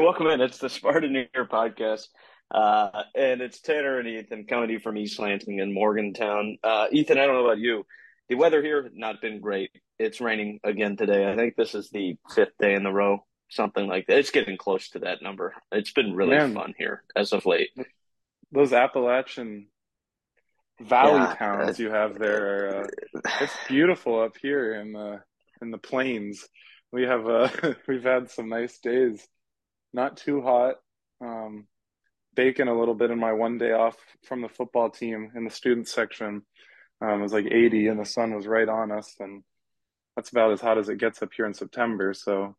Right, welcome in. It's the Spartaneer podcast. Uh, and it's Tanner and Ethan coming to you from East Lansing in Morgantown. Uh, Ethan, I don't know about you. The weather here has not been great. It's raining again today. I think this is the fifth day in a row, something like that. It's getting close to that number. It's been really Man. fun here as of late. Those Appalachian valley Yeah, towns uh, you have there are, uh, it's beautiful up here in the in the plains. We have uh we've had some nice days. Not too hot. Um baking a little bit in my one day off from the football team in the student section. Um, it was like 80 and the sun was right on us and that's about as hot as it gets up here in September. So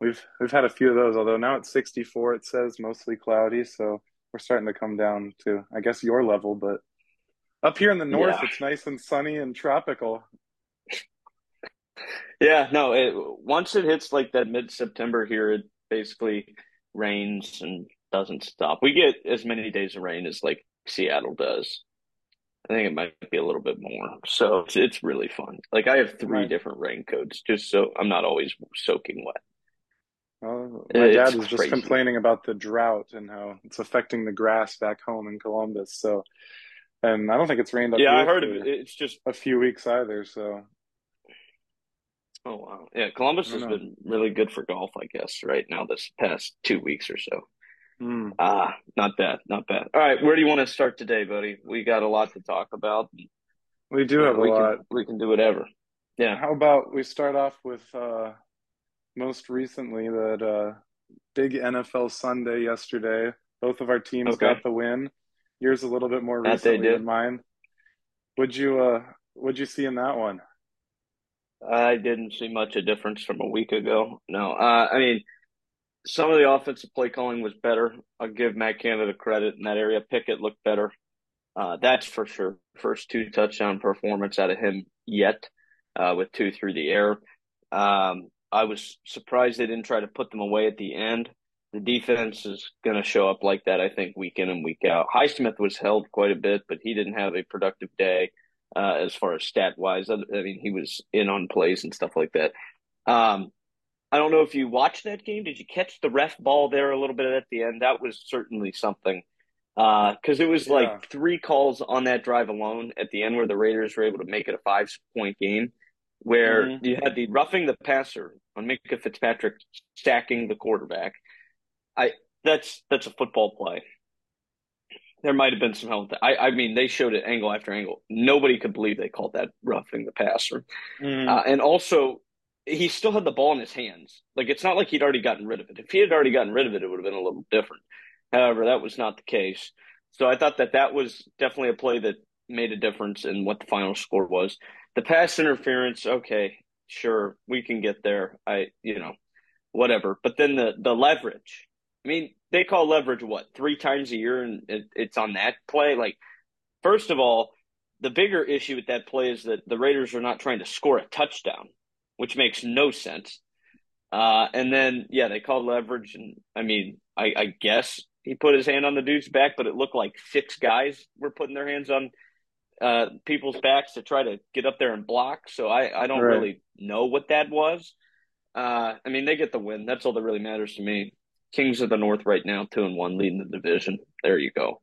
we've we've had a few of those, although now it's 64 it says, mostly cloudy, so we're starting to come down to I guess your level, but up here in the north Yeah. it's nice and sunny and tropical. Yeah, no, it, once it hits like that mid September here, it basically rains and doesn't stop. We get as many days of rain as like Seattle does. I think it might be a little bit more. So it's, it's really fun. Like I have three Right. different raincoats just so I'm not always soaking wet. Uh, my It's dad was just crazy. complaining about the drought and how it's affecting the grass back home in Columbus. So, and I don't think it's rained up Yeah, I heard of it. It's just a few weeks either. So, oh wow. Yeah, Columbus has know. been really good for golf, I guess, right now this past two weeks or so. Hmm. Ah, not bad, not bad. All right, where do you want to start today, buddy? We got a lot to talk about. we do have a we lot. can we can do whatever. Yeah. How about we start off with uh, most recently that uh, big NFL Sunday yesterday. Both of our teams Okay. got the win. Yours a little bit more recently than mine. Would you uh would you see in that one? I didn't see much of a difference from a week ago. No, uh, I mean, some of the offensive play calling was better. I'll give Matt Canada credit in that area. Pickett looked better. Uh, that's for sure. First two touchdown performance out of him yet, uh, with two through the air. Um, I was surprised they didn't try to put them away at the end. The defense is going to show up like that, I think, week in and week out. Highsmith was held quite a bit, but he didn't have a productive day uh, as far as stat wise. I, I mean, he was in on plays and stuff like that. Um, I don't know if you watched that game. Did you catch the ref ball there a little bit at the end? That was certainly something. Because it was Yeah. like three calls on that drive alone at the end where the Raiders were able to make it a five point game, where Mhm. you had the roughing the passer on Minkah Fitzpatrick stacking the quarterback. I that's that's a football play. There might have been some help. I I mean, they showed it angle after angle. Nobody could believe they called that roughing the passer. Mm. Uh, and also, he still had the ball in his hands. Like it's not like he'd already gotten rid of it. If he had already gotten rid of it, it would have been a little different. However, that was not the case. So I thought that that was definitely a play that made a difference in what the final score was. The pass interference, okay, sure, we can get there. I, you know, whatever. But then the the leverage. I mean, they call leverage what three times a year, and it, it's on that play. Like, first of all, the bigger issue with that play is that the Raiders are not trying to score a touchdown, which makes no sense. Uh, and then, yeah, they called leverage, and I mean, I, I guess he put his hand on the dude's back, but it looked like six guys were putting their hands on uh, people's backs to try to get up there and block. So I, I don't Right. really know what that was. Uh, I mean, they get the win. That's all that really matters to me. Kings of the North right now, two and one, leading the division. There you go.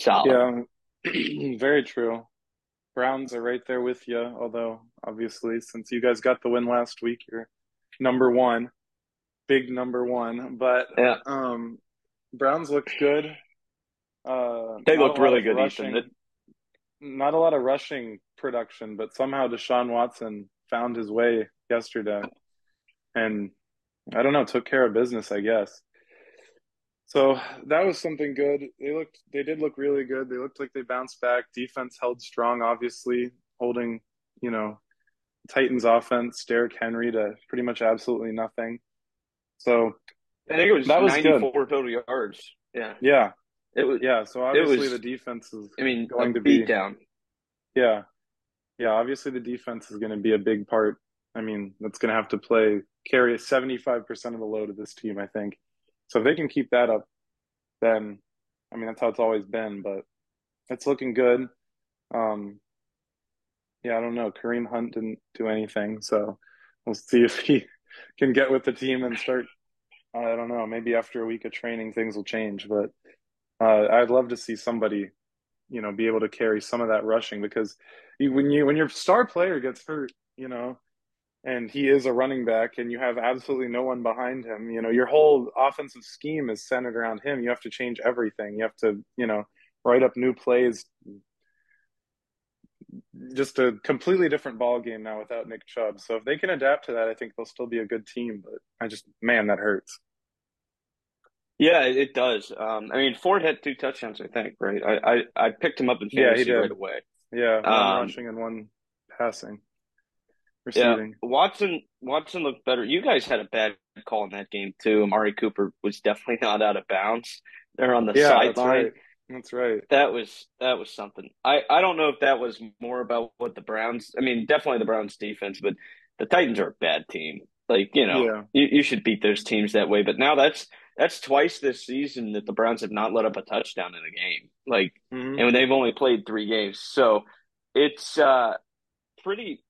Solid. Yeah, very true. Browns are right there with you, although obviously since you guys got the win last week, you're number one, big number one. But Yeah. um, Browns looked good. Uh, They looked really good, rushing, Ethan. Not a lot of rushing production, but somehow Deshaun Watson found his way yesterday, and I don't know, took care of business, I guess. So that was something good. They looked, they did look really good. They looked like they bounced back. Defense held strong, obviously, holding, you know, Titans offense, Derrick Henry to pretty much absolutely nothing. So I think it was That was good. 94 total yards. Yeah. yeah, It was, yeah. So obviously was- the defense is I mean, going to be beat down. Yeah. Yeah, obviously the defense is going to be a big part. I mean, that's going to have to play carry 75% of the load of this team, I think. So if they can keep that up, then I mean, that's how it's always been, but it's looking good. Um yeah, I don't know. Kareem Hunt didn't do anything, so we'll see if he can get with the team and start I don't know. Maybe after a week of training, things will change. But uh, I'd love to see somebody, you know, be able to carry some of that rushing because you, when you when your star player gets hurt, you know, and he is a running back, and you have absolutely no one behind him, you know, your whole offensive scheme is centered around him. You have to change everything. You have to, you know, write up new plays. Just a completely different ball game now without Nick Chubb. So if they can adapt to that, I think they'll still be a good team. But I just, man, that hurts. Yeah, it does. Um, I mean, Ford had two touchdowns, I think, right? I I, I picked him up in fantasy yeah, right away. Yeah, one um, rushing and one passing, receiving. Yeah, Watson Watson looked better. You guys had a bad call in that game too. Amari Cooper was definitely not out of bounds. They're on the yeah, sideline. That's right. That's right. That was that was something. I I don't know if that was more about what the Browns. I mean, definitely the Browns defense, but the Titans are a bad team. Like you know, yeah. you, you should beat those teams that way. But now that's that's twice this season that the Browns have not let up a touchdown in a game. Like, mm-hmm. and they've only played three games, so it's uh, pretty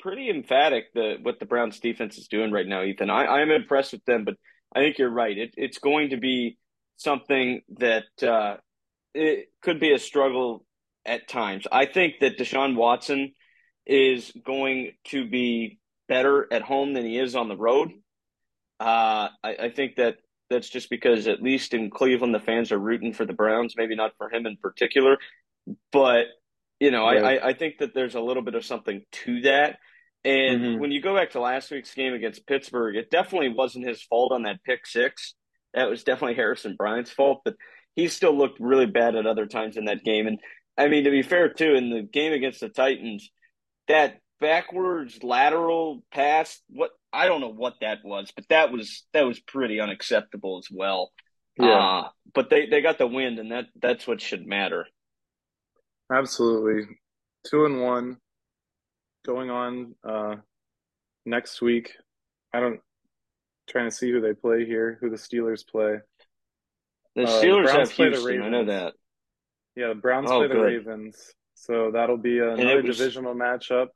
pretty emphatic the what the Browns defense is doing right now, Ethan. I, I'm impressed with them, but I think you're right. It, it's going to be something that uh, it could be a struggle at times. I think that Deshaun Watson is going to be better at home than he is on the road. Uh, I, I, think that that's just because at least in Cleveland the fans are rooting for the Browns, maybe not for him in particular, but you know right. I, I think that there's a little bit of something to that. And mm-hmm. when you go back to last week's game against Pittsburgh, it definitely wasn't his fault on that pick six. That was definitely Harrison Bryant's fault, but he still looked really bad at other times in that game. And I mean, to be fair, too, in the game against the Titans, that backwards lateral pass, what I don't know what that was, but that was that was pretty unacceptable as well. Yeah. Uh, but they, they got the wind, and that that's what should matter. Absolutely, two and one, going on uh, next week. I don't trying to see who they play here, who the Steelers play. The uh, Steelers uh, have Houston. I know that. Yeah, the Browns oh, play the good. Ravens, so that'll be another was, divisional matchup.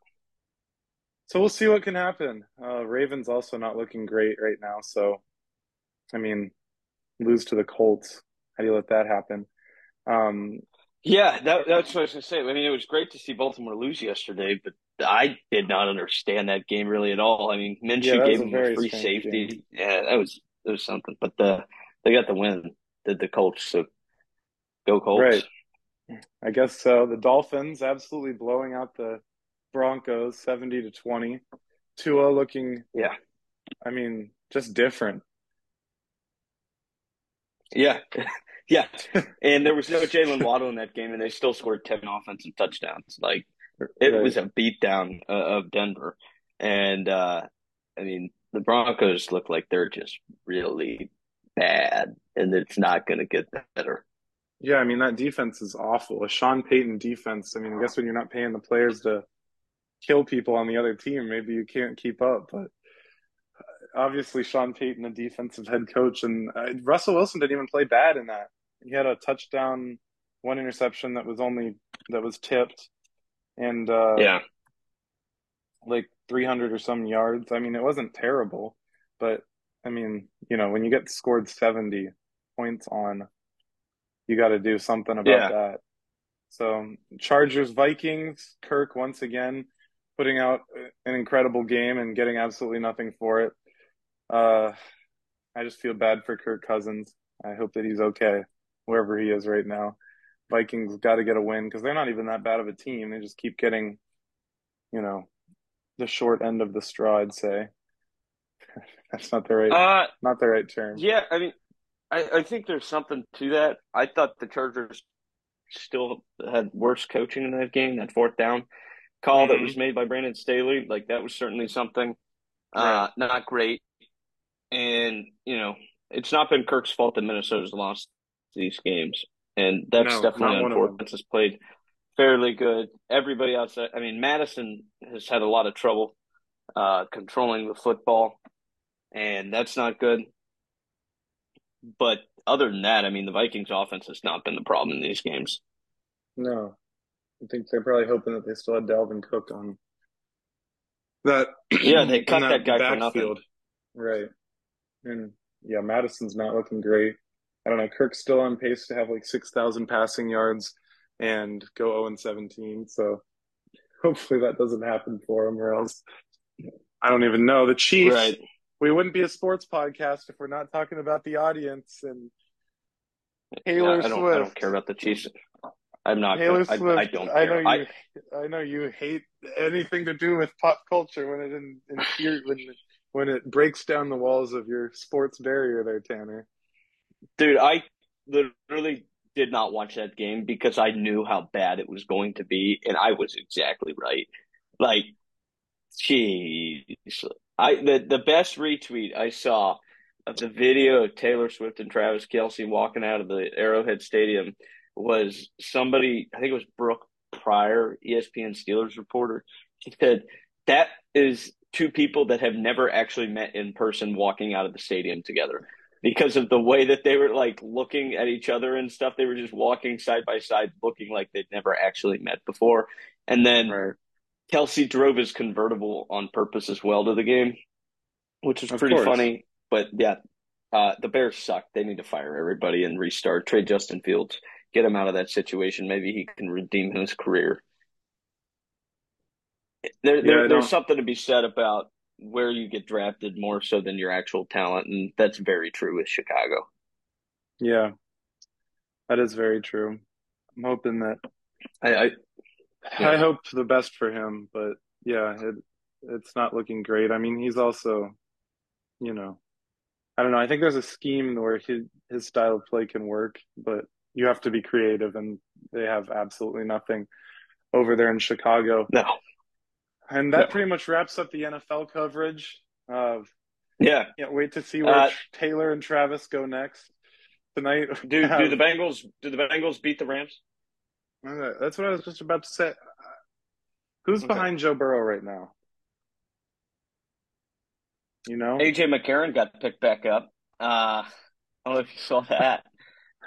So we'll see what can happen. Uh, Ravens also not looking great right now. So, I mean, lose to the Colts. How do you let that happen? Um, yeah, that, that's what I was going to say. I mean, it was great to see Baltimore lose yesterday, but I did not understand that game really at all. I mean, Minshew yeah, gave them a free safety. Game. Yeah, that was that was something. But the they got the win. Did the Colts? So go Colts. Right. I guess so. The Dolphins absolutely blowing out the Broncos 70 to 20. Tua looking, yeah. I mean, just different. Yeah. yeah. and there was no Jalen Waddle in that game, and they still scored 10 offensive touchdowns. Like, it right. was a beatdown uh, of Denver. And, uh, I mean, the Broncos look like they're just really bad, and it's not going to get better. Yeah, I mean that defense is awful. A Sean Payton defense. I mean, I guess when you're not paying the players to kill people on the other team, maybe you can't keep up. But obviously, Sean Payton, a defensive head coach, and uh, Russell Wilson didn't even play bad in that. He had a touchdown, one interception that was only that was tipped, and uh, yeah, like 300 or some yards. I mean, it wasn't terrible, but I mean, you know, when you get scored 70 points on, you got to do something about yeah. that. So Chargers Vikings, Kirk once again putting out an incredible game and getting absolutely nothing for it. Uh, I just feel bad for Kirk Cousins. I hope that he's okay wherever he is right now. Vikings got to get a win because they're not even that bad of a team. They just keep getting, you know, the short end of the straw. I'd say that's not the right, uh, not the right term. Yeah, I mean, I, I think there's something to that. I thought the Chargers still had worse coaching in that game, that fourth down call mm-hmm. that was made by Brandon Staley. Like that was certainly something uh, not great. And you know, it's not been Kirk's fault that Minnesota's lost these games, and that's no, definitely unfortunate. Has played fairly good. Everybody outside, I mean, Mattison has had a lot of trouble uh, controlling the football, and that's not good. But other than that, I mean, the Vikings' offense has not been the problem in these games. No, I think they're probably hoping that they still had Dalvin Cook on that. Yeah, they cut that, that, guy backfield. for nothing. Right. And yeah, Mattison's not looking great. I don't know. Kirk's still on pace to have like six thousand passing yards and go zero and seventeen. So hopefully that doesn't happen for him, or else I don't even know the Chiefs. Right. We wouldn't be a sports podcast if we're not talking about the audience and Taylor yeah, I Swift. I don't care about the Chiefs. I'm not. Taylor Swift. I, I, don't. Care. I know you. I, I, know you hate anything to do with pop culture when it in, in when when it breaks down the walls of your sports barrier, there, Tanner. Dude, I literally did not watch that game because I knew how bad it was going to be, and I was exactly right. Like, jeez, I the the best retweet I saw of the video of Taylor Swift and Travis Kelce walking out of the Arrowhead Stadium was somebody, I think it was Brooke Pryor, ESPN Steelers reporter. She said that is two people that have never actually met in person walking out of the stadium together because of the way that they were like looking at each other and stuff. They were just walking side by side, looking like they'd never actually met before. And then right. Kelce drove his convertible on purpose as well to the game, which was of pretty course. funny. But yeah, uh, the Bears suck. They need to fire everybody and restart. Trade Justin Fields, get him out of that situation. Maybe he can redeem his career. There, yeah, there there's something to be said about where you get drafted more so than your actual talent, and that's very true with Chicago. Yeah, that is very true. I'm hoping that I I, yeah. I hope the best for him, but yeah, it it's not looking great. I mean, he's also, you know, I don't know. I think there's a scheme where his his style of play can work, but you have to be creative, and they have absolutely nothing over there in Chicago. No. And that no. pretty much wraps up the NFL coverage. Of yeah, can't wait to see where uh, Taylor and Travis go next tonight. Do have, do the Bengals do the Bengals beat the Rams? That's what I was just about to say. Who's okay. behind Joe Burrow right now? You know, AJ McCarron got picked back up. Uh, I don't know if you saw that.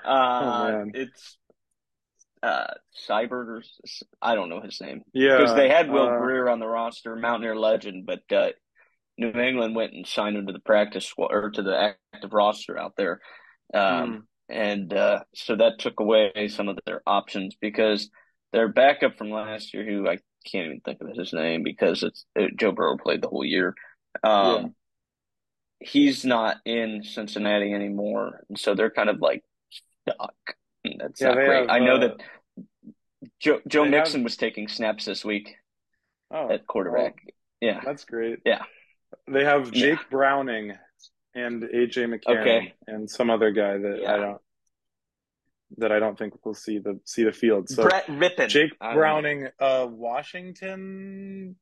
Oh, uh, oh, it's uh, Seibert or I don't know his name. Yeah, because they had Will uh, Grier on the roster, Mountaineer legend, but uh, New England went and signed him to the practice squad or to the active roster out there, um, hmm. and uh, so that took away some of their options because their backup from last year, who I can't even think of his name because it's it, Joe Burrow played the whole year. Um, yeah he's not in Cincinnati anymore, and so they're kind of like stuck. That's yeah, not great. Have, I know uh, that Joe Joe Mixon have... was taking snaps this week oh, at quarterback. Well, yeah, that's great. Yeah, they have Jake yeah. Browning and AJ McCarron okay. and some other guy that yeah. I don't that I don't think will see the see the field. So Brett Rypien. Jake Browning, uh, Washington.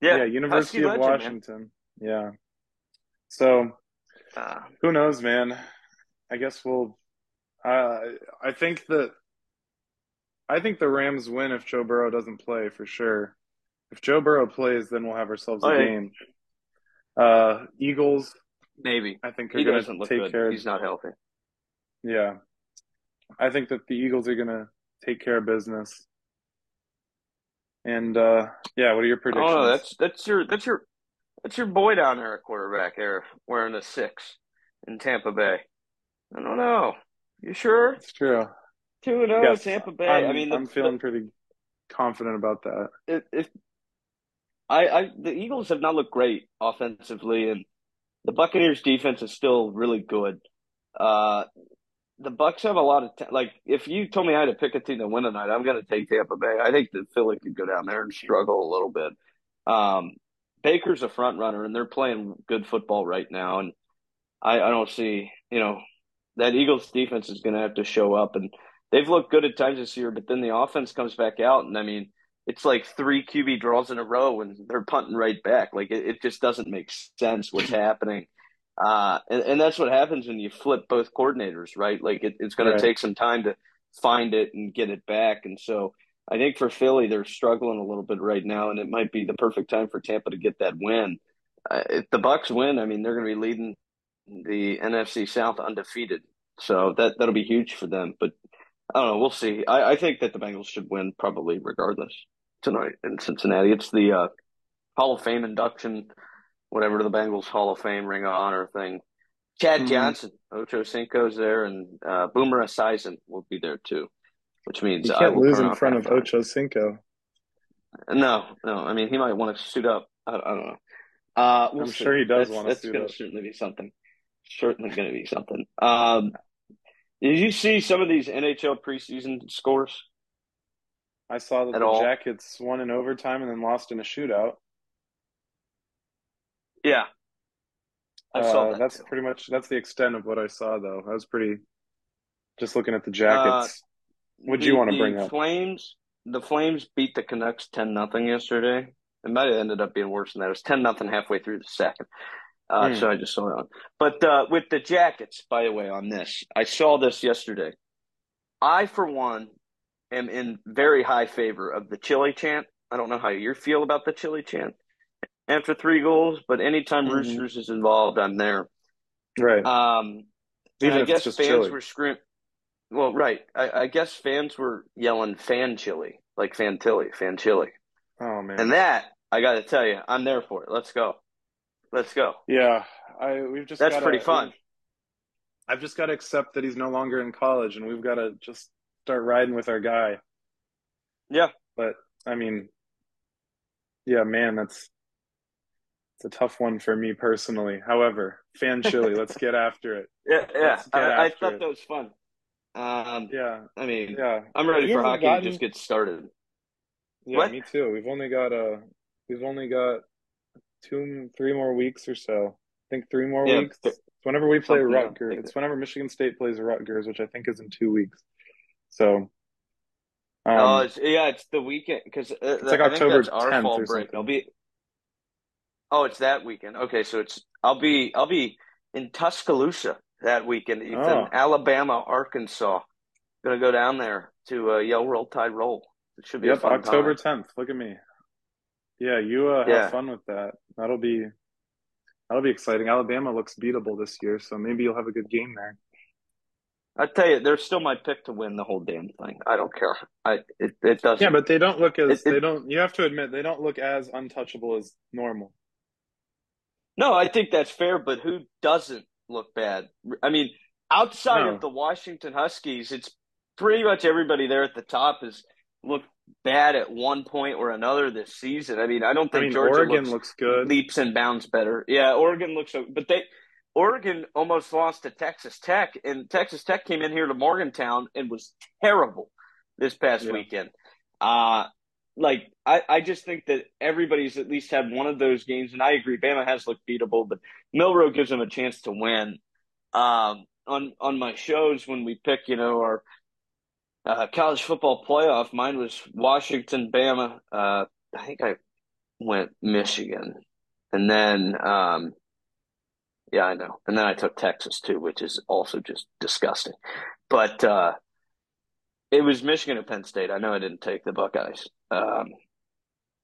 Yeah, yeah University of legend, Washington. Man. Yeah. So uh, who knows, man? I guess we'll. Uh, I think that I think the Rams win if Joe Burrow doesn't play for sure. If Joe Burrow plays, then we'll have ourselves a oh, game. Uh, Eagles, maybe. I think are going to take good. care. He's not healthy. Yeah, I think that the Eagles are going to take care of business. And uh, yeah, what are your predictions? Oh, that's that's your that's your that's your boy down there at quarterback there wearing the six in Tampa Bay. I don't know. You sure? It's true. Two and zero oh, Tampa Bay. I'm, i mean, the, I'm feeling the, pretty confident about that. If, if I, I, the Eagles have not looked great offensively, and the Buccaneers' defense is still really good. Uh, the Bucks have a lot of t- like. If you told me I had to pick a team to win tonight, I'm going to take Tampa Bay. I think that Philly could go down there and struggle a little bit. Um, Baker's a front runner, and they're playing good football right now. And I, I don't see, you know, that Eagles defense is going to have to show up. And they've looked good at times this year, but then the offense comes back out, and I mean, it's like three QB draws in a row, and they're punting right back. Like it, it just doesn't make sense what's happening. Uh, and, and that's what happens when you flip both coordinators, right? Like it, it's going right. to take some time to find it and get it back. And so I think for Philly, they're struggling a little bit right now, and it might be the perfect time for Tampa to get that win. Uh, if the Bucks win, I mean, they're going to be leading the NFC South undefeated, so that that'll be huge for them. But I don't know. We'll see. I, I think that the Bengals should win probably regardless tonight in Cincinnati. It's the uh, Hall of Fame induction, whatever the Bengals Hall of Fame Ring of Honor thing. Chad Mhm. Johnson, Ocho Cinco's there, and uh, Boomer Esiason will be there too, which means You can't lose in front of halftime. Ocho Cinco. No, no. I mean, he might want to suit up. I, I don't know. Uh, we'll I'm see. sure he does That's, wanna that's going to certainly be something. Certainly going to be something. Um, did you see some of these NHL preseason scores? I saw that At the all? Jackets won in overtime and then lost in a shootout. Yeah, I saw Uh, that that's too. pretty much that's the extent of what I saw though. I was pretty just looking at the Jackets. What'd you wanna bring up? Flames, the Flames beat the Canucks ten nothing yesterday. It might have ended up being worse than that. It was ten nothing halfway through the second. Uh, Hmm. So I just saw that. But uh, with the Jackets, by the way, on this, I saw this yesterday. I, for one, am in very high favor of the Chili chant. I don't know how you feel about the Chili chant after three goals, but anytime Mhm. Roosters is involved, I'm there. right. Um, Even I guess fans were screaming. Well, right. I, I guess fans were yelling "fan chili," like "Fantilli," "fan chili," oh man. and that I got to tell you, I'm there for it. Let's go. Let's go. yeah. I we've just That's gotta- pretty fun. I've just got to accept that he's no longer in college and we've got to just start riding with our guy. Yeah. But I mean, yeah, man, that's it's a tough one for me personally. However, fan chili, let's get after it. Yeah, yeah. I, I thought it. that was fun. Um, Yeah, I mean, yeah, I'm ready We for hockey gotten- to just get started. yeah. What? Me too. We've only got uh we've only got two, three more weeks or so. I think three more Yeah, weeks. th- whenever we play something, yeah, I Rutgers. It's whenever Michigan State plays Rutgers, which I think is in two weeks. So, um, oh, it's, yeah, it's the weekend because uh, It's like I October that's our 10th fall break. I'll be. Oh, it's that weekend. Okay, so it's I'll be I'll be in Tuscaloosa that weekend, Ethan. Oh. Alabama, Arkansas. Gonna go down there to uh, Yell Roll Tide Roll. It should be Yep, October 10th. Look at me. Yeah, you uh, have Yeah. fun with that. That'll be that'll be exciting. Alabama looks beatable this year, so maybe you'll have a good game there. I tell you, they're still my pick to win the whole damn thing. I don't care. I it, it doesn't. Yeah, but they don't look as It- it- they don't. You have to admit they don't look as untouchable as normal. No, I think that's fair, but who doesn't look bad? I mean, outside No. of the Washington Huskies, it's pretty much everybody there at the top has looked bad at one point or another this season. I mean, I don't I think mean, Georgia Oregon looks looks good. leaps and bounds better. Yeah, Oregon looks, but they Oregon almost lost to Texas Tech, and Texas Tech came in here to Morgantown and was terrible this past Yeah. weekend. Uh like I, I just think that everybody's at least had one of those games, and I agree, Bama has looked beatable, but Milroe gives them a chance to win. Um, on on my shows when we pick, you know, our uh, college football playoff, mine was Washington, Bama. Uh, I think I went Michigan, and then um, yeah, I know, and then I took Texas too, which is also just disgusting. But uh, it was Michigan or Penn State. I know I didn't take the Buckeyes, um,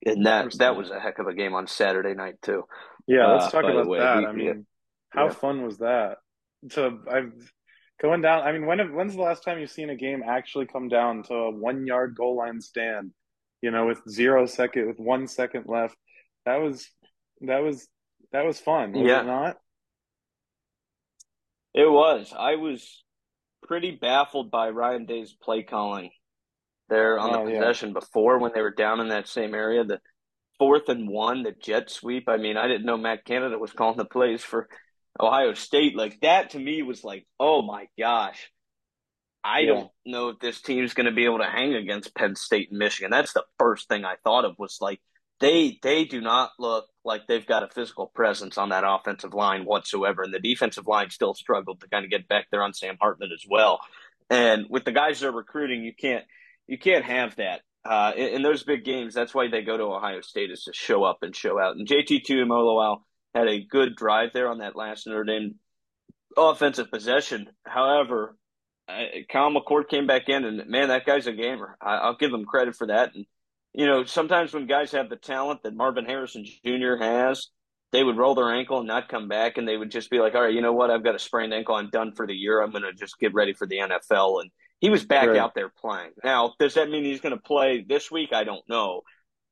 and that that was a heck of a game on Saturday night too. Yeah, Uh, let's talk about way, that. we- I mean, yeah. how Yeah. fun was that? To I've going down. I mean, when when's the last time you've seen a game actually come down to a one yard goal line stand? You know, with zero second, with one second left. That was that was that was fun, was Yeah. it not? It was. I was pretty baffled by Ryan Day's play calling there on Oh, the yeah. possession before when they were down in that same area. The fourth and one, the jet sweep. I mean, I didn't know Matt Canada was calling the plays for Ohio State. Like that to me was like, oh my gosh. I Yeah. don't know if this team's going to be able to hang against Penn State and Michigan. That's the first thing I thought of was like they they do not look like they've got a physical presence on that offensive line whatsoever, and the defensive line still struggled to kind of get back there on Sam Hartman as well. And with the guys they're recruiting, you can't you can't have that. Uh, in, in those big games, that's why they go to Ohio State is to show up and show out. And JT Tuimoloau had a good drive there on that last Notre Dame offensive possession. However, uh, Kyle McCord came back in, and man, that guy's a gamer. I, I'll give him credit for that. And you know, sometimes when guys have the talent that Marvin Harrison Jr. has, they would roll their ankle and not come back, and they would just be like, "All right, you know what? I've got a sprained ankle. I'm done for the year. I'm going to just get ready for the NFL." And he was back Right. out there playing. Now, does that mean he's going to play this week? I don't know.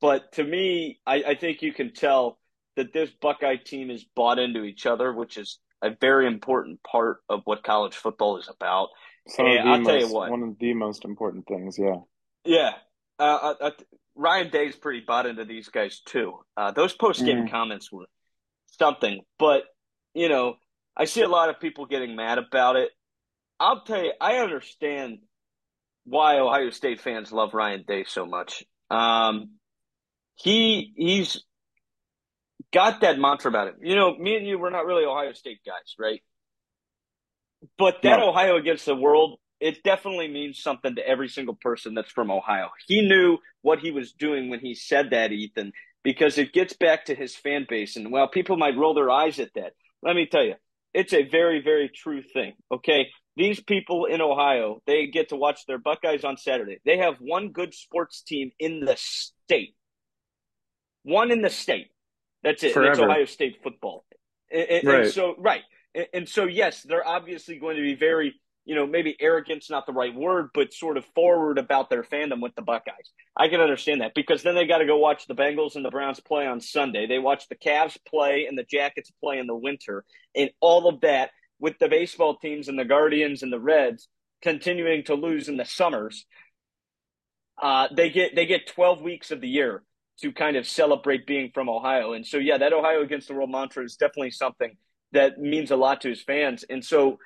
But to me, I, I think you can tell that this Buckeye team is bought into each other, which is a very important part of what college football is about. Some and I'll most, tell you what, one of the most important things. Yeah, yeah. Uh, uh, uh Ryan Day's pretty bought into these guys too. Uh, those post game mm. comments were something, but you know, I see a lot of people getting mad about it. I'll tell you, I understand why Ohio State fans love Ryan Day so much. Um, he he's got that mantra about him. You know, me and you, we're not really Ohio State guys, right? But that no. Ohio against the world, it definitely means something to every single person that's from Ohio. He knew what he was doing when he said that, Ethan, because it gets back to his fan base. And while people might roll their eyes at that, let me tell you, it's a very, very true thing. Okay. These people in Ohio, they get to watch their Buckeyes on Saturday. They have one good sports team in the state. One in the state. That's it. It's Ohio State football. And, right. and so, right. And, and so, yes, they're obviously going to be very you know, maybe arrogant's not the right word, but sort of forward about their fandom with the Buckeyes. I can understand that because then they got to go watch the Bengals and the Browns play on Sunday. They watch the Cavs play and the Jackets play in the winter, and all of that with the baseball teams and the Guardians and the Reds continuing to lose in the summers. Uh, they get they get 12 weeks of the year to kind of celebrate being from Ohio, and so yeah, that Ohio against the world mantra is definitely something that means a lot to his fans, and so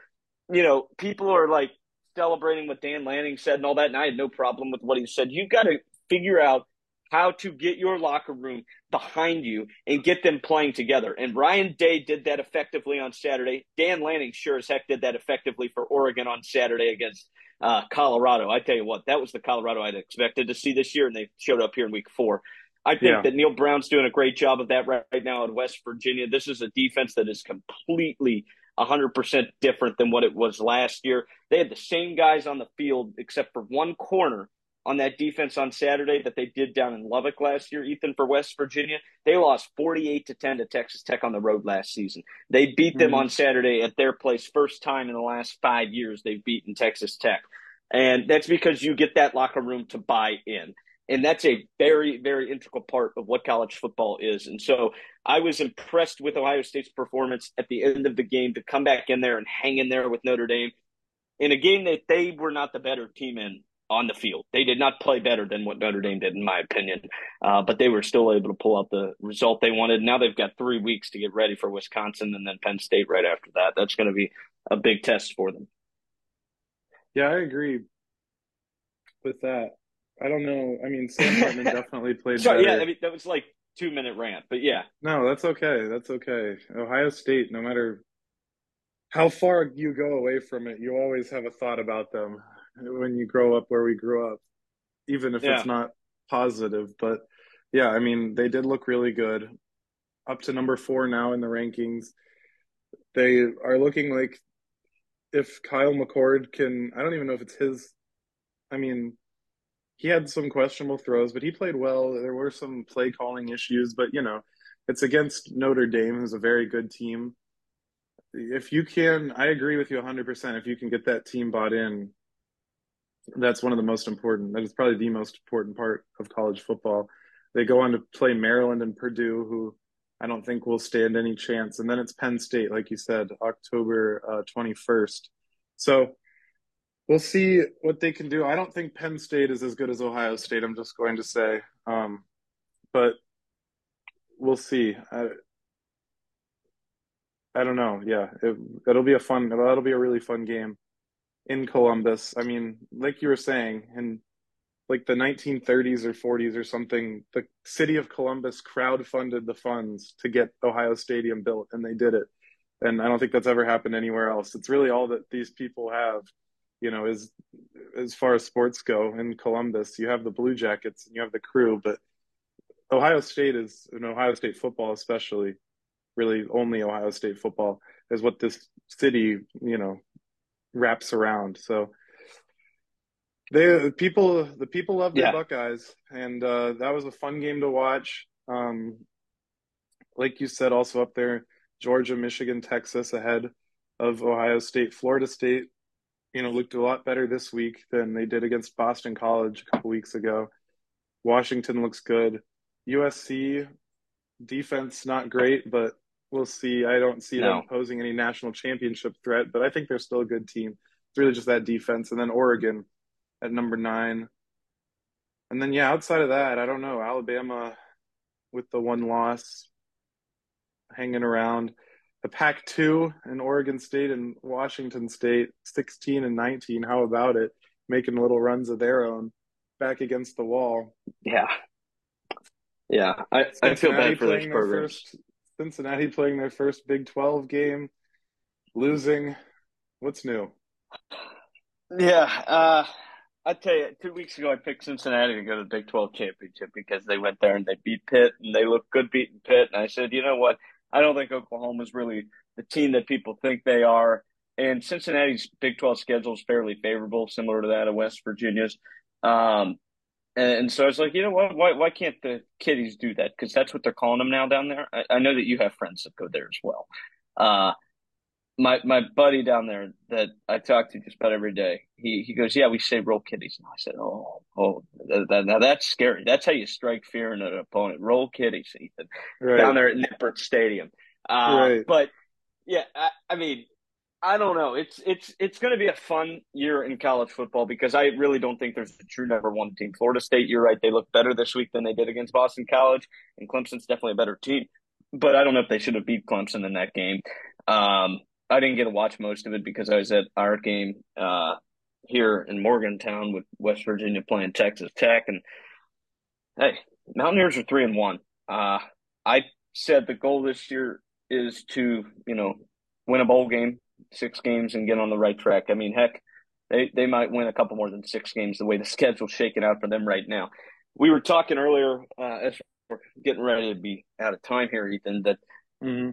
you know, people are like celebrating what Dan Lanning said and all that, and I had no problem with what he said. You've got to figure out how to get your locker room behind you and get them playing together. And Ryan Day did that effectively on Saturday. Dan Lanning sure as heck did that effectively for Oregon on Saturday against uh, Colorado. I tell you what, that was the Colorado I'd expected to see this year, and they showed up here in week four. I think yeah. that Neal Brown's doing a great job of that right, now in West Virginia. This is a defense that is completely 100% different than what it was last year. They had the same guys on the field except for one corner on that defense on Saturday that they did down in Lubbock last year, Ethan, for West Virginia. They lost 48 to 10 to Texas Tech on the road last season. They beat mm-hmm. them on Saturday at their place, first time in the last five years they've beaten Texas Tech. And that's because you get that locker room to buy in. And that's a very, very integral part of what college football is. And so I was impressed with Ohio State's performance at the end of the game to come back in there and hang in there with Notre Dame in a game that they were not the better team in on the field. They did not play better than what Notre Dame did, in my opinion, uh, but they were still able to pull out the result they wanted. Now they've got three weeks to get ready for Wisconsin and then Penn State right after that. That's going to be a big test for them. Yeah, I agree with that. I don't know. I mean, Sam Hartman definitely played. Sorry, better. yeah, I mean that was like two minute rant, but yeah. No, that's okay. That's okay. Ohio State, no matter how far you go away from it, you always have a thought about them when you grow up where we grew up, even if yeah. it's not positive. But yeah, I mean, they did look really good. Up to number four now in the rankings. They are looking like if Kyle McCord can, I don't even know if it's his. I mean, he had some questionable throws, but he played well. There were some play calling issues, but you know, it's against Notre Dame, who's a very good team. If you can, I agree with you 100%. If you can get that team bought in, that's one of the most important. That is probably the most important part of college football. They go on to play Maryland and Purdue, who I don't think will stand any chance. And then it's Penn State, like you said, October uh, 21st. So we'll see what they can do. I don't think Penn State is as good as Ohio State. I'm just going to say, um, but we'll see. I, I don't know. Yeah, it, it'll be a fun. That'll be a really fun game in Columbus. I mean, like you were saying, in like the 1930s or 40s or something, the city of Columbus crowd-funded the funds to get Ohio Stadium built, and they did it. And I don't think that's ever happened anywhere else. It's really all that these people have you know, as as far as sports go in Columbus, you have the Blue Jackets and you have the crew, but Ohio State is, and Ohio State football especially, really only Ohio State football is what this city, you know, wraps around. So they people the people love the yeah. Buckeyes, and uh, that was a fun game to watch. Um, like you said, also up there, Georgia, Michigan, Texas ahead of Ohio State, Florida State you know, looked a lot better this week than they did against Boston College a couple weeks ago. Washington looks good. USC defense not great, but we'll see. I don't see no. them posing any national championship threat, but I think they're still a good team. It's really just that defense, and then Oregon at number nine, and then yeah, outside of that, I don't know. Alabama with the one loss, hanging around. The Pac two and Oregon State and Washington State, sixteen and nineteen. How about it? Making little runs of their own, back against the wall. Yeah, yeah. I, I feel bad for those programs. First, Cincinnati playing their first Big Twelve game, losing. What's new? Yeah, uh, I tell you, two weeks ago I picked Cincinnati to go to the Big Twelve championship because they went there and they beat Pitt and they looked good beating Pitt. And I said, you know what? I don't think Oklahoma's really the team that people think they are. And Cincinnati's Big Twelve schedule is fairly favorable, similar to that of West Virginia's. Um, and, so I was like, you know what? Why why can't the kiddies do that? Because that's what they're calling them now down there. I, I know that you have friends that go there as well. Uh, my my buddy down there that I talk to just about every day, he he goes, yeah, we say roll kitties. And I said, oh, oh, that, now that's scary. That's how you strike fear in an opponent. Roll kitties, Ethan, right. down there at Nippert Stadium. Uh, right. But yeah, I, I mean, I don't know. It's it's it's going to be a fun year in college football because I really don't think there's a true number one team. Florida State, you're right. They look better this week than they did against Boston College, and Clemson's definitely a better team. But I don't know if they should have beat Clemson in that game. Um, I didn't get to watch most of it because I was at our game uh, here in Morgantown with West Virginia playing Texas Tech, and hey, Mountaineers are three and one. Uh, I said the goal this year is to you know win a bowl game, six games, and get on the right track. I mean, heck, they they might win a couple more than six games the way the schedule's shaking out for them right now. We were talking earlier uh, as we're getting ready to be out of time here, Ethan, that. Mm-hmm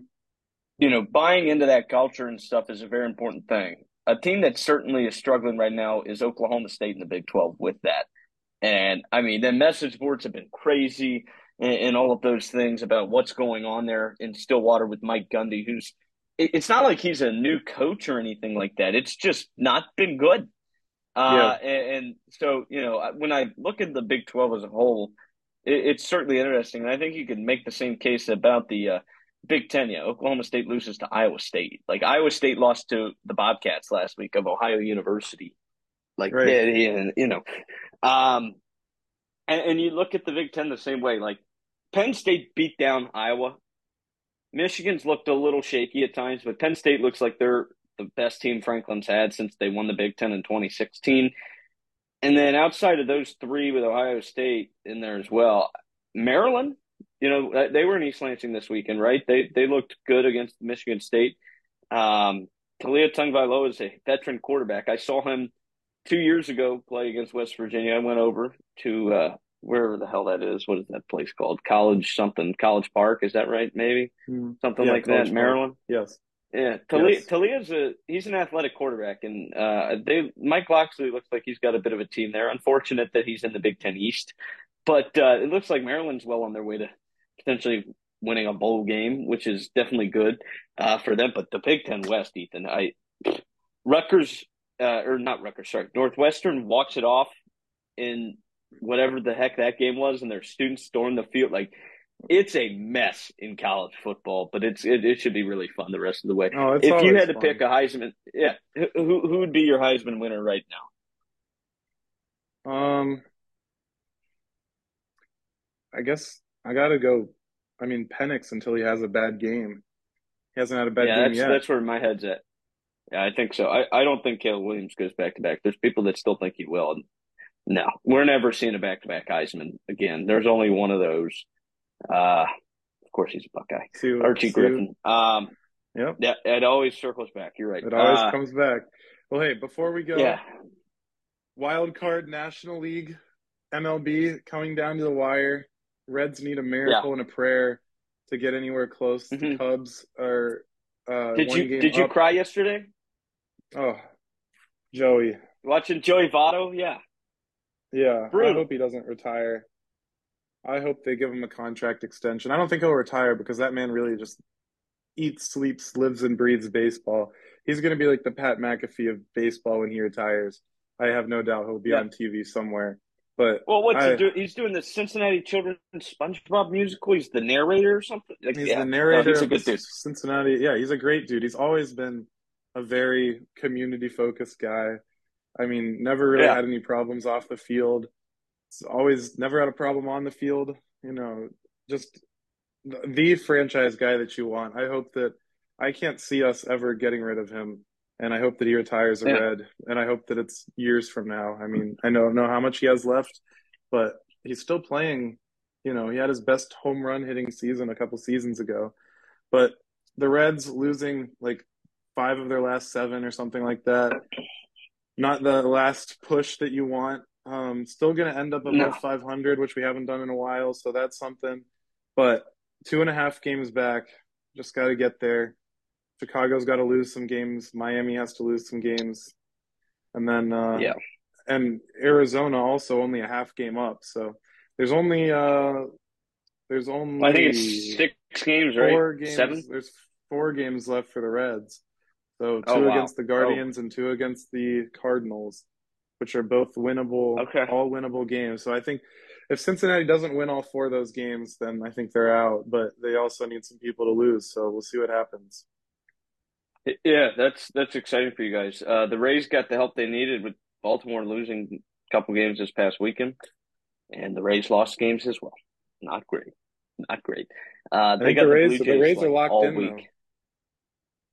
you know, buying into that culture and stuff is a very important thing. A team that certainly is struggling right now is Oklahoma State in the Big 12 with that. And I mean, the message boards have been crazy and, and all of those things about what's going on there in Stillwater with Mike Gundy, who's it's not like he's a new coach or anything like that. It's just not been good. Uh, yeah. and, and, so, you know, when I look at the Big 12 as a whole, it, it's certainly interesting. And I think you can make the same case about the, uh, Big Ten, yeah. Oklahoma State loses to Iowa State. Like Iowa State lost to the Bobcats last week of Ohio University. Like, right. yeah, you know, um, and, and you look at the Big Ten the same way. Like Penn State beat down Iowa. Michigan's looked a little shaky at times, but Penn State looks like they're the best team Franklin's had since they won the Big Ten in 2016. And then outside of those three with Ohio State in there as well, Maryland you know, uh, they were in East Lansing this weekend, right? They they looked good against Michigan State. Um, Taulia Tagovailoa is a veteran quarterback. I saw him two years ago play against West Virginia. I went over to uh, wherever the hell that is. What is that place called? College something. College Park. Is that right? Maybe mm. something yeah, like College that. Park. Maryland. Yes. Yeah, Taulia, yes. Taulia's a he's an athletic quarterback, and uh, they Mike Locksley looks like he's got a bit of a team there. Unfortunate that he's in the Big Ten East, but uh, it looks like Maryland's well on their way to potentially winning a bowl game, which is definitely good uh, for them. But the Big Ten West, Ethan, I Rutgers uh, or not Rutgers, sorry, Northwestern walks it off in whatever the heck that game was, and their students storm the field. Like it's a mess in college football, but it's it, it should be really fun the rest of the way. Oh, if you had to fun. pick a Heisman, yeah, who who would be your Heisman winner right now? Um, I guess I gotta go. I mean, Penix until he has a bad game. He hasn't had a bad yeah, game that's, yet. That's where my head's at. Yeah, I think so. I, I don't think Caleb Williams goes back to back. There's people that still think he will. No, we're never seeing a back to back Heisman again. There's only one of those. Uh, of course, he's a Buckeye. Archie. Griffin. Um, yep. Yeah, it always circles back. You're right. It always uh, comes back. Well, hey, before we go, yeah. wild card National League, MLB coming down to the wire. Reds need a miracle yeah. and a prayer to get anywhere close. Mm-hmm. The Cubs are. Uh, did you did you cry yesterday? Oh, Joey watching Joey Votto, yeah, yeah. Brutal. I hope he doesn't retire. I hope they give him a contract extension. I don't think he'll retire because that man really just eats, sleeps, lives, and breathes baseball. He's going to be like the Pat McAfee of baseball when he retires. I have no doubt he'll be yeah. on TV somewhere. But well, what's I, he doing? He's doing the Cincinnati Children's SpongeBob musical. He's the narrator or something. Like, He's yeah. the narrator no, he's a good dude. Cincinnati. Yeah, he's a great dude. He's always been a very community focused guy. I mean, never really Yeah. had any problems off the field. It's always never had a problem on the field. You know, just the, the franchise guy that you want. I hope that I can't see us ever getting rid of him. And I hope that he retires a Yeah. red. And I hope that it's years from now. I mean, I don't know how much he has left, but he's still playing. You know, he had his best home run hitting season a couple seasons ago. But the Reds losing like five of their last seven or something like that. Not the last push that you want. Um, still going to end up above No. 500, which we haven't done in a while. So that's something. But two and a half games back. Just got to get there. Chicago's got to lose some games. Miami has to lose some games. And then, uh, Yeah. and Arizona also only a half game up. So there's only, uh, there's only, I think it's six games, right? games. Seven. There's four games left for the Reds. So two Oh, wow. against the Guardians and two against the Cardinals, which are both winnable, Okay. all winnable games. So I think if Cincinnati doesn't win all four of those games, then I think they're out. But they also need some people to lose. So we'll see what happens. Yeah, that's that's exciting for you guys. Uh, the Rays got the help they needed with Baltimore losing a couple games this past weekend, and the Rays lost games as well. Not great, not great. Uh, they got the the, Rays- the Jays Rays are locked all in, week.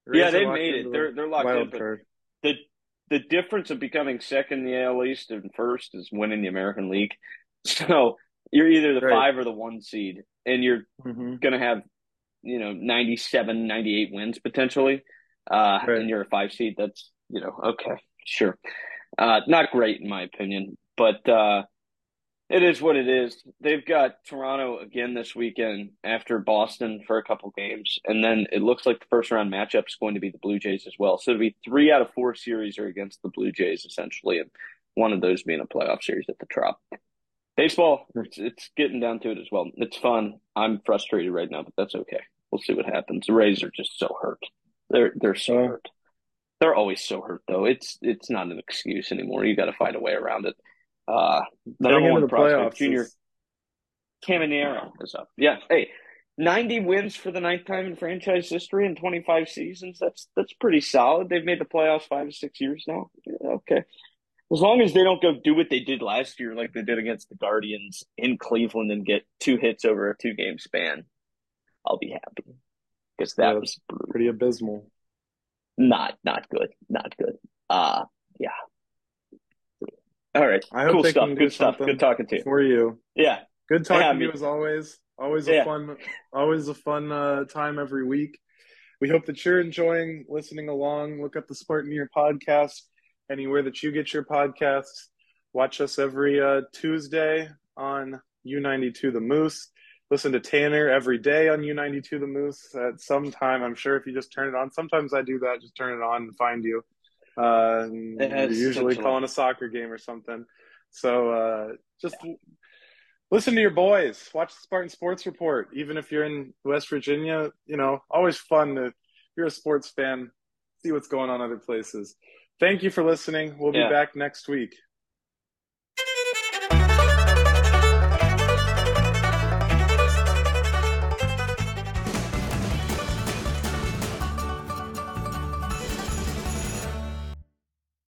though. Yeah, they made it. They're they're locked in, but the the difference of becoming second in the AL East and first is winning the American League. So you're either the Right. five or the one seed, and you're hmm going to have, you know, 97, 98 wins potentially. Uh, Right. and you're a five seed. That's, you know, okay, sure. Uh, not great in my opinion, but, uh, it is what it is. They've got Toronto again this weekend after Boston for a couple games. And then it looks like the first round matchup is going to be the Blue Jays as well. So it'll be three out of four series are against the Blue Jays essentially. And one of those being a playoff series at the Trop. Baseball, it's, it's getting down to it as well. It's fun. I'm frustrated right now, but that's okay. We'll see what happens. The Rays are just so hurt. They're they're so hurt. They're always so hurt though. It's it's not an excuse anymore. You got to find a way around it. Uh, the Getting number one the prospect, playoffs Junior is- Caminero, is up. Yeah, hey, ninety wins for the ninth time in franchise history in twenty five seasons. That's that's pretty solid. They've made the playoffs five to six years now. Yeah, okay. As long as they don't go do what they did last year, like they did against the Guardians in Cleveland, and get two hits over a two game span, I'll be happy because that Yeah. was brutal. pretty abysmal. not not good, not good. Uh yeah. All right, I hope cool stuff. Good stuff. Good talking to you. For you. Yeah, Good talking Yeah, to you as always. Always a Yeah. fun, always a fun uh, time every week. We hope that you're enjoying listening along. Look up the Spartaneer podcast anywhere that you get your podcasts. Watch us every uh, Tuesday on U92 The Moose. Listen to Tanner every day on U92 The Moose at some time. I'm sure if you just turn it on. Sometimes I do that. Just turn it on and find you. Uh, and usually calling a soccer game or something. So uh, just listen to your boys. Watch the Spartan Sports Report. Even if you're in West Virginia, you know, always fun to, if you're a sports fan, see what's going on other places. Thank you for listening. We'll be back next week.